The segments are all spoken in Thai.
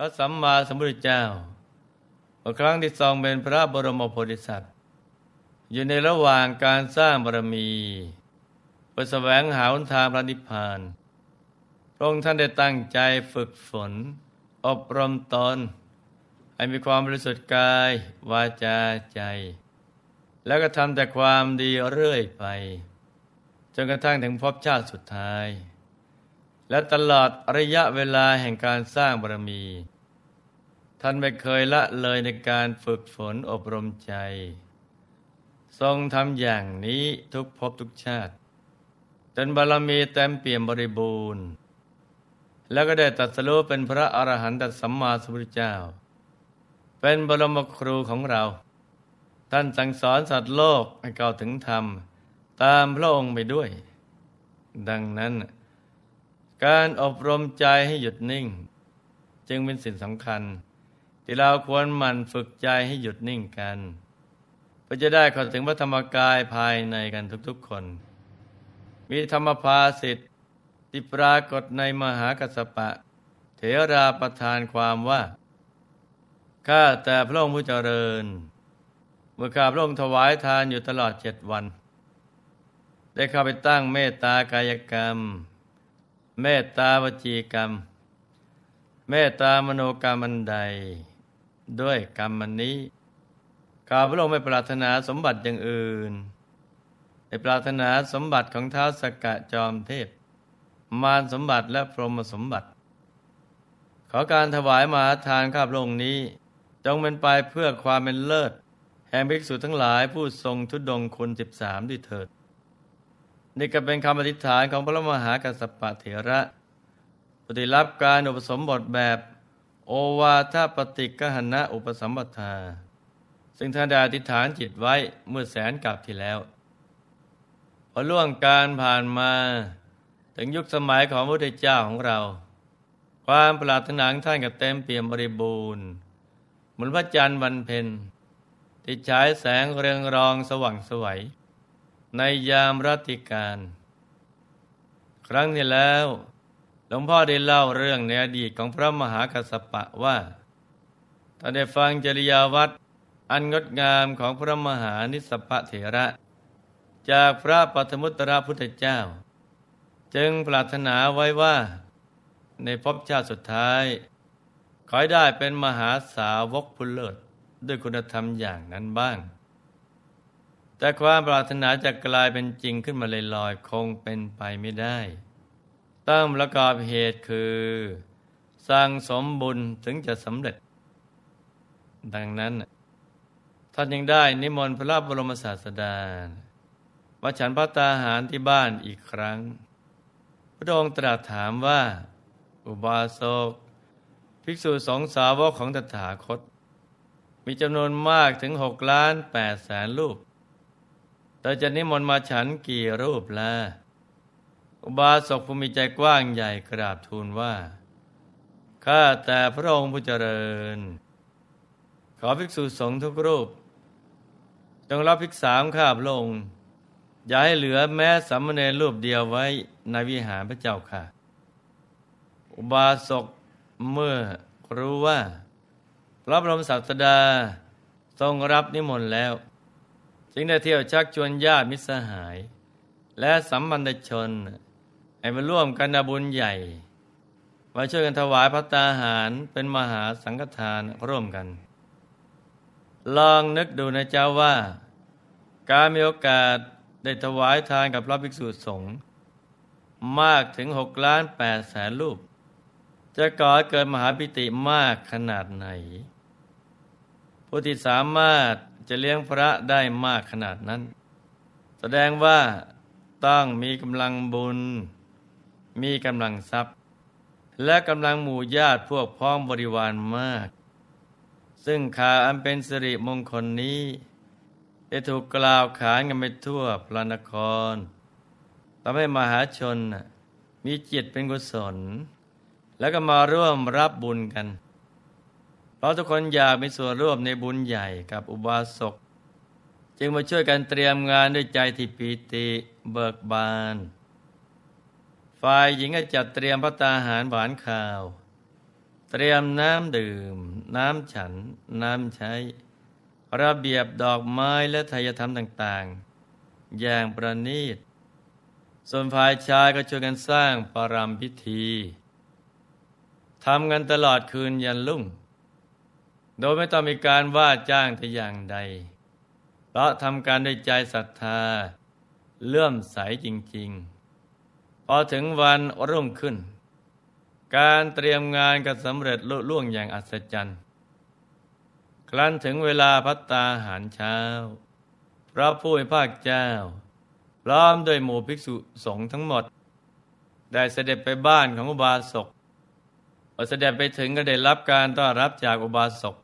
พระสัมมาสัมพุทธเจ้าเมื่อครั้งที่ทรงเป็นพระบรมโพธิสัตว์ อยู่ในระหว่างการสร้างบารมีเพื่อแสวงหาหนทางพระนิพพานพระองค์ท่านได้ตั้งใจฝึกฝน อบรมตนให้มีความบริสุทธิ์กาย วาจาใจ แล้วก็ทำแต่ความดีเรื่อยไป จนกระทั่งถึงพบชาติสุดท้าย และตลอดระยะเวลาแห่งการสร้างบารมี ท่านไม่เคยละเลยในการฝึกฝนอบรมใจ ทรงทำอย่างนี้ทุกภพทุกชาติ จนบารมีเต็มเปี่ยมบริบูรณ์ แล้วก็ได้ตรัสรู้เป็นพระอรหันตสัมมาสัมพุทธเจ้า เป็นบรมครูของเรา ท่านสั่งสอนสัตว์โลกให้เก่าถึงธรรม ตามพระองค์ไปด้วย ดังนั้น การอบรมใจให้หยุดนิ่ง จึงเป็นสิ่งสำคัญ ที่เราควรหมั่นฝึกใจให้หยุดนิ่งกันเพื่อจะได้เข้าถึงพระธรรมกายภายในกันทุกๆคน มีธรรมภาสิทธิที่ปรากฏในมหากัสสปะ เถราประทานความว่า ข้าแต่พระองค์ผู้เจริญ เมื่อข้าพระองค์ถวายทานอยู่ตลอดเจ็ดวัน ได้เข้าไปตั้งเมตตากายกรรม เมตตาวจีกรรม เมตตามโนกรรมันใด ด้วยกรรมมันนี้ข้าพระองค์ไม่ปรารถนาสมบัติอย่างอื่นในปรารถนาสมบัติของเท้าสกกะจอมเทพ มารสมบัติและพรหมสมบัติ ขอการถวายมหาทานข้าพระองค์นี้ จงเป็นไปเพื่อความเป็นเลิศ แห่งภิกษุทั้งหลายผู้ทรงทุดงคุณสิบสามด้วยเถิด นี่ก็เป็นคำอธิษฐานของพระมหากัสสปะเถระปฏิรับการอุปสมบทแบบโอวาทปฏิกหณะอุปสัมปทา ซึ่งท่านได้อธิษฐานจิตไว้เมื่อแสนกับที่แล้วพอล่วงการผ่านมาถึงยุคสมัยของพระพุทธเจ้าของเรา ความปรารถนาของท่านก็เต็มเปี่ยมบริบูรณ์เหมือนพระจันทร์วันเพ็ญที่ฉายแสงเรืองรองสว่างสวย ในยามรัติการ ครั้งที่แล้ว หลวงพ่อได้เล่าเรื่องในอดีตของพระมหากัสสปะว่าท่านได้ฟังจริยาวัดอันงดงามของพระมหานิสพะเถระ จากพระปัทมุตระพุทธเจ้า จึงปรารถนาไว้ว่า ในภพชาติสุดท้าย ขอให้ได้เป็นมหาสาวกผู้เลิศด้วยคุณธรรมอย่างนั้นบ้าง แต่ความปรารถนาจะกลายเป็นจริงขึ้นมาลอยๆคงเป็นไปไม่ได้ตั้งประกอบเหตุคือ สร้างสมบุญถึงจะสำเร็จ ดังนั้นท่านยังได้นิมนต์พระบรมศาสดามาฉันพระตาหารที่บ้านอีกครั้ง พระองค์ตรัสถามว่า อุบาสกภิกษุสองสาวกของตถาคต มีจำนวนมากถึงหกล้านแปดแสนรูป แต่จะนิมนต์มาฉันกี่รูปละอุบาสกผู้มีใจกว้างใหญ่กราบทูลว่า ข้าแต่พระองค์ผู้เจริญ ขอภิกษุสงฆ์ทุกรูป จงรับภิกษามข้าพระองค์อย่าให้เหลือแม้สามเณรรูปเดียวไว้ในวิหารพระเจ้าค่ะ อุบาสกเมื่อรู้ว่าพระบรมศาสดาทรงรับนิมนต์แล้ว จึงได้เที่ยวชักชวนญาติมิตรสหาย และสัมพันธชนให้มาร่วมกันบุญใหญ่มาช่วยกันถวายพระตาหารเป็นมหาสังฆทานร่วมกัน ลองนึกดูนะเจ้าว่า การมีโอกาสได้ถวายทานกับพระภิกษุสงฆ์มากถึงหกล้านแปดแสนรูป จะก่อเกิดมหาปิติมากขนาดไหน ผู้ที่สามารถ จะเลี้ยงพระได้มากขนาดนั้น แสดงว่าต้องมีกำลังบุญ มีกำลังทรัพย์ และกำลังหมู่ญาติพวกพ้องบริวารมาก ซึ่งขาอันเป็นสิริมงคลนี้ได้ถูกกล่าวขานกันไปทั่วพระนครทำให้มหาชนมีจิตเป็นกุศล แล้วก็มาร่วมรับบุญกัน เพราะทุกคนอยากมีส่วนร่วมในบุญใหญ่กับอุบาสก จึงมาช่วยกันเตรียมงานด้วยใจที่ปีติเบิกบาน ฝ่ายหญิงก็จัดเตรียมพระตาหารหวานข้าว เตรียมน้ำดื่ม น้ำฉัน น้ำใช้ ระเบียบดอกไม้และทายธรรมต่างๆ อย่างประณีต ส่วนฝ่ายชายก็ช่วยกันสร้างปรามพิธีทำกันตลอดคืนยันลุ่ง โดยไม่ต้องมีการว่าจ้างแต่อย่างใด เพราะทำการด้วยใจศรัทธา เลื่อมใสจริง ๆ พอถึงวันรุ่งขึ้น การเตรียมงานก็สำเร็จลุล่วงอย่างอัศจรรย์ ครั้นถึงเวลาพัตตาหารเช้า พระผู้เป็นภาคเจ้า พร้อมด้วยหมู่ภิกษุสงฆ์ทั้งหมด ได้เสด็จไปบ้านของอุบาสกพอเสด็จไปถึงก็ได้รับการต้อนรับจากอุบาสก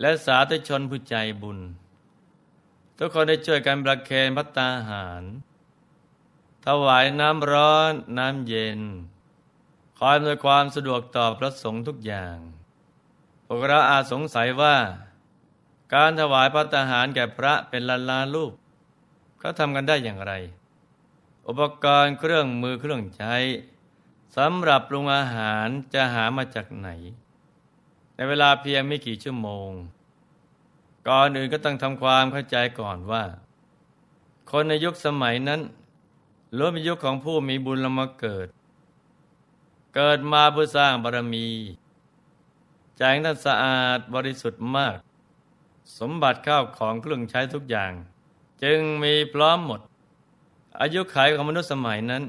และสาธุชนผู้ใจบุญ ทุกคนได้ช่วยกันประเคนพัตตาหาร ถวายน้ำร้อนน้ำเย็น คอยอำนวยความสะดวกต่อพระสงฆ์ทุกอย่างพวกเราอาจสงสัยว่า การถวายพัตตาหารแก่พระเป็นล้านล้านลูกเขาทำกันได้อย่างไร อุปกรณ์เครื่องมือเครื่องใช้สำหรับปรุงอาหารจะหามาจากไหน ในเวลาเพียงไม่กี่ชั่วโมง ก่อนอื่นก็ต้องทำความเข้าใจก่อนว่า คนในยุคสมัยนั้นล้วนเป็นยุคของผู้มีบุญละมาเกิด เกิดมาเพื่อสร้างบารมีใจท่านสะอาดบริสุทธิ์มาก สมบัติข้าวของเครื่องใช้ทุกอย่าง จึงมีพร้อมหมด อายุขัยของมนุษย์สมัยนั้น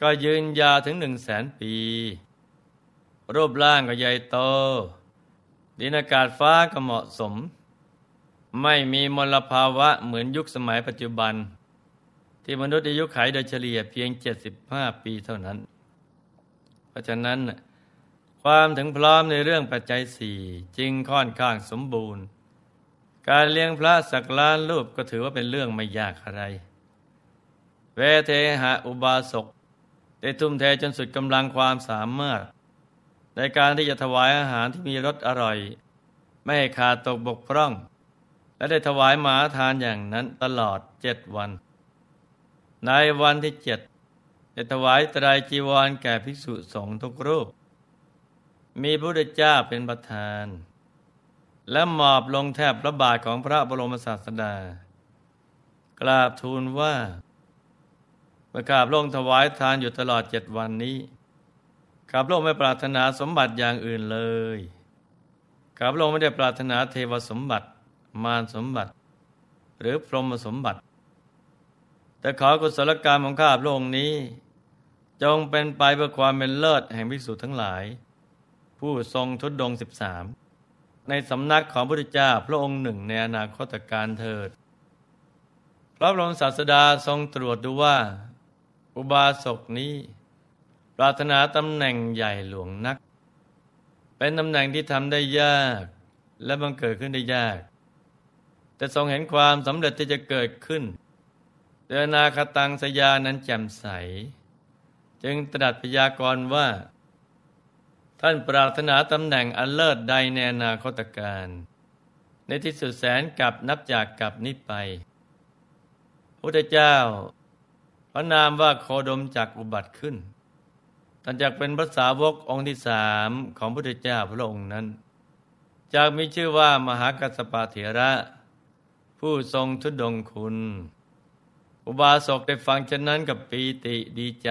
ก็ยืนยาวถึงหนึ่งแสนปี รูปร่างก็ใหญ่โต ดินอากาศฟ้าก็เหมาะสม ไม่มีมลภาวะเหมือนยุคสมัยปัจจุบัน ที่มนุษย์อายุขัยโดยเฉลี่ยเพียง 75 ปีเท่านั้น เพราะฉะนั้นความถึงพร้อมในเรื่องปัจจัยสี่จึงค่อนข้างสมบูรณ์ การเลี้ยงพระสักล้านรูปก็ถือว่าเป็นเรื่องไม่ยากอะไร เวเทหะอุบาสกได้ทุ่มเทจนสุดกำลังความสามารถ ในการที่จะถวายอาหารที่มีรสอร่อย ไม่ให้ขาดตกบกพร่อง และได้ถวายหมาทานอย่างนั้นตลอดเจ็ดวัน ในวันที่เจ็ดได้ถวายไตรจีวรแก่ภิกษุสงฆ์ทุกรูป มีพระพุทธเจ้าเป็นประธาน และหมอบลงแทบพระบาทของพระบรมศาสดา กราบทูลว่ามื่อข้าพระองถวายทานอยู่ตลอดเจ็ดวันนี้ ข้าพระองค์ไม่ปรารถนาสมบัติอย่างอื่นเลยข้าพระองค์ไม่ได้ปรารถนาเทวสมบัติ มารสมบัติ หรือพรหมสมบัติ แต่ขอกุศลกรรมของข้าพระองค์นี้ จงเป็นไปเพื่อความเป็นเลิศแห่งภิกษุทั้งหลาย ผู้ทรงทุดดงสิบสามในสำนักของพระพุทธเจ้าพระองค์หนึ่งในอนาคตการเถิดพระบรมศาสดาทรงตรวจดูว่า อุบาสกนี้ ปรารถนาตำแหน่งใหญ่หลวงนัก เป็นตำแหน่งที่ทำได้ยาก และบังเกิดขึ้นได้ยาก แต่ทรงเห็นความสำเร็จที่จะเกิดขึ้นเดนาคตังสยานั้นแจ่มใส จึงตรัสพยากรณ์ว่า ท่านปรารถนาตำแหน่งอันเลิศใดในอนาคตการ ในที่สุดแสนกับนับจากกับนี้ไปพระเจ้า พระนามว่าโคดมจักอุบัติขึ้น ท่านจากเป็นพระสาวกองค์ที่สามของพระพุทธเจ้าพระองค์นั้น จากมีชื่อว่ามหากัสปะเถระ ผู้ทรงทุดงคุณ อุบาสกได้ฟังเช่นนั้นกับปีติดีใจ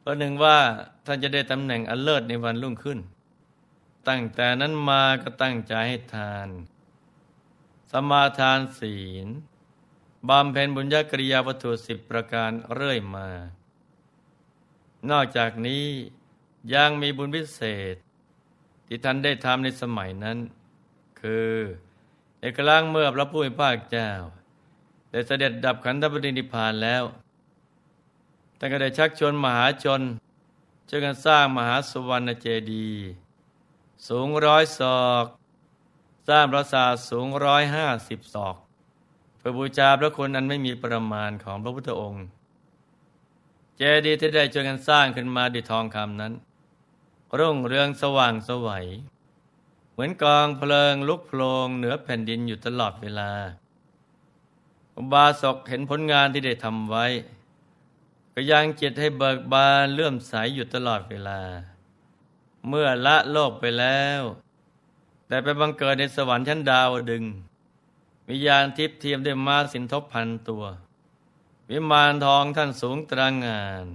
เพราะหนึ่งว่าท่านจะได้ตำแหน่งอันเลิศในวันรุ่งขึ้น ตั้งแต่นั้นมาก็ตั้งใจให้ทาน สมาทานศีลบำเพ็ญบุญญากริยาวัตถุสิบประการเรื่อยมา นอกจากนี้ยังมีบุญพิเศษ ที่ท่านได้ทำในสมัยนั้น คือเอกลังเมื่อพระผู้เป็นพระเจ้า ได้เสด็จดับขันธปรินิพานแล้วท่านก็ได้ชักชวนมหาชนช่วยกันสร้างมหาสุวรรณเจดีย์สูงร้อยศอก สร้างปราสาทสูงร้อยห้าสิบศอกพื่อบูชาพระคุณอันไม่มีประมาณของพระพุทธองค์ จดีย์ที่ได้ช่วยกันสร้างขึ้นมาด้วยทองคำนั้น รุ่งเรืองสว่างสวัย เหมือนกองเพลิงลุกโพลงเหนือแผ่นดินอยู่ตลอดเวลา อุบาสกเห็นผลงานที่ได้ทำไว้ ก็ยังจิตให้เบิกบานเลื่อมใสอยู่ตลอดเวลา เมื่อละโลกไปแล้ว แต่ไปบังเกิดในสวรรค์ชั้นดาวดึง วิญญาณทิพย์เทียมด้วยมาสินทบพันตัว วิมานทองท่านสูงตรางงาน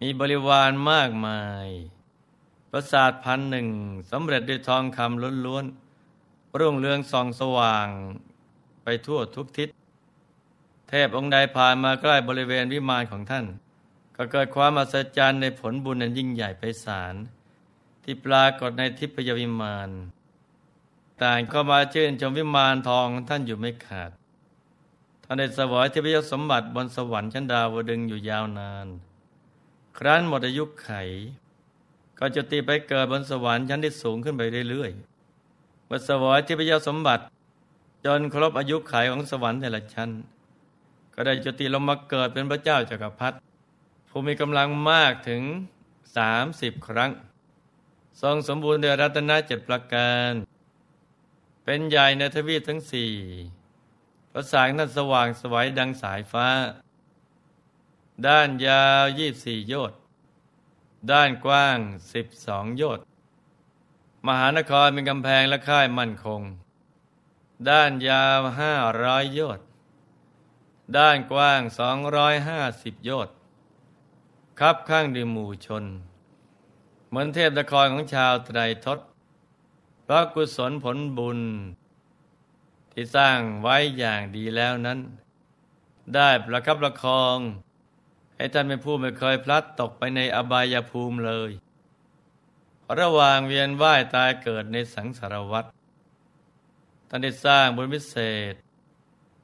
มีบริวารมากมาย ประสาทพันหนึ่งสำเร็จด้วยทองคำล้วนๆรุ่งเรืองส่องสว่างไปทั่วทุกทิศ เทพองค์ใดผ่านมาใกล้บริเวณวิมานของท่าน ก็เกิดความอัศจรรย์ในผลบุญอันยิ่งใหญ่ไปสารที่ปรากฏในทิพยวิมาน ต่างก็มาชื่นชมวิมานทองท่านอยู่ไม่ขาด ท่านได้สวยทิพยสมบัติบนสวรรค์ชั้นดาวดึงอยู่ยาวนาน ครั้นหมดอายุไข ก็จะตีไปเกิดบนสวรรค์ชั้นที่สูงขึ้นไปเรื่อยๆเมื่อสวยทิพยสมบัติ จนครบอายุไขของสวรรค์แต่ละชั้น ก็ได้จุติลงมาเกิดเป็นพระเจ้าจากักรพรรดิผู้มีกำลังมากถึงสามสิบครั้ง ทรงสมบูรณ์ด้วยรัตนเจ็ดประการ เป็นใหญ่ในทวีปทั้งสี่ พระสงนั้นสว่างสวัยดังสายฟ้า ด้านยาวยี่สี่โยชน์ด้านกว้างสิบสองโยชน์มหานครเป็นกำแพงและค่ายมั่นคง ด้านยาวห้าร้อยโยชน์ด้านกว้างสองร้อยห้าสิบโยชน์คับข้างด้วยหมู่ชน เหมือนเทพนครของชาวไตรทศพระกุศลผลบุญ ที่สร้างไว้อย่างดีแล้วนั้น ได้ประคับประคองให้ท่านเป็นผู้ไม่เคยพลัดตกไปในอบายภูมิเลย ระหว่างเวียนว่ายตายเกิดในสังสารวัฏท่านได้สร้างบุญพิเศษ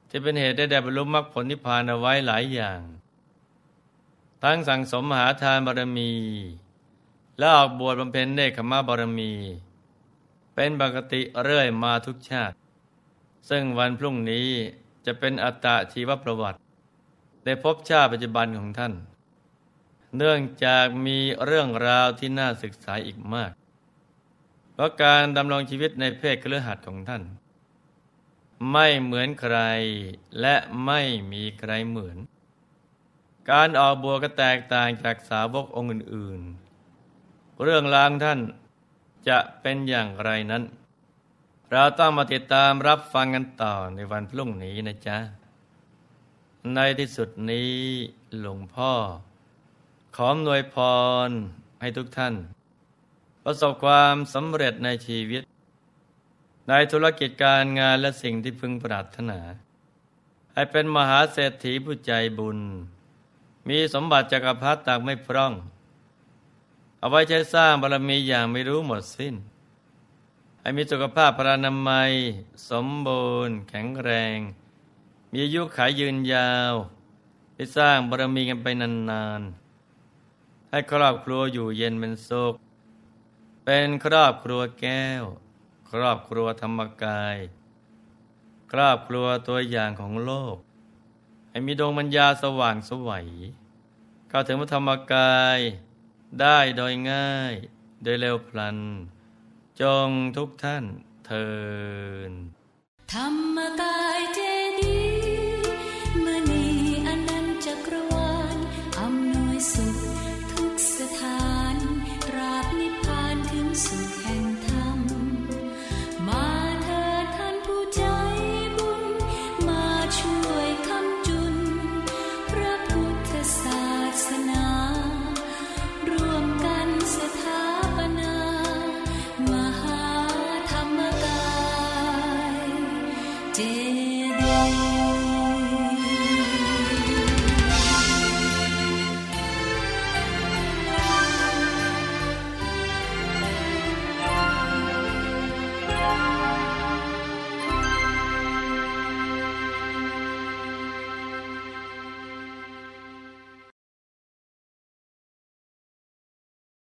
ที่เป็นเหตุได้แด่บรรลุมรรคผลนิพพานเอาไว้หลายอย่าง ทั้งสั่งสมหาทานบารมี และออกบวชบำเพ็ญเนคขมาบารมี เป็นปกติเรื่อยมาทุกชาติ ซึ่งวันพรุ่งนี้จะเป็นอัตตชีวประวัติในพบชาติปัจจุบันของท่าน เนื่องจากมีเรื่องราวที่น่าศึกษาอีกมาก เพราะการดำรงชีวิตในเพศเครือขัดของท่าน ไม่เหมือนใครและไม่มีใครเหมือน การออกบัวก็แตกต่างจากสาวกองค์อื่น ๆ เรื่องราวท่านจะเป็นอย่างไรนั้น เราต้องมาติดตามรับฟังกันต่อในวันพรุ่งนี้นะจ๊ะ ในที่สุดนี้หลวงพ่อ ขอหน่วยพรให้ทุกท่าน ประสบความสำเร็จในชีวิต ในธุรกิจการงานและสิ่งที่พึงปรารถนา ให้เป็นมหาเศรษฐีผู้ใจบุญ มีสมบัติจักรพรรดิตากไม่พร่อง เอาไว้ใช้สร้างบารมีอย่างไม่รู้หมดสิ้น ให้มีสุขภาพพรานามัย สมบูรณ์ แข็งแรง มีอายุขายยืนยาวได้สร้างบารมีกันไปนานๆ ให้ครอบครัวอยู่เย็นเป็นสุข เป็นครอบครัวแก้ว ครอบครัวธรรมกาย ครอบครัวตัวอย่างของโลก ให้มีดวงมัญญาสว่างสวัยเข้าถึงพระธรรมกายได้โดยง่าย โดยเร็วพลัน จงทุกท่านเทินธรรมกายเจดีมณีอนันจักรวาลอำนวยสุขทุกสถาน ราบนิพพานถึงสุข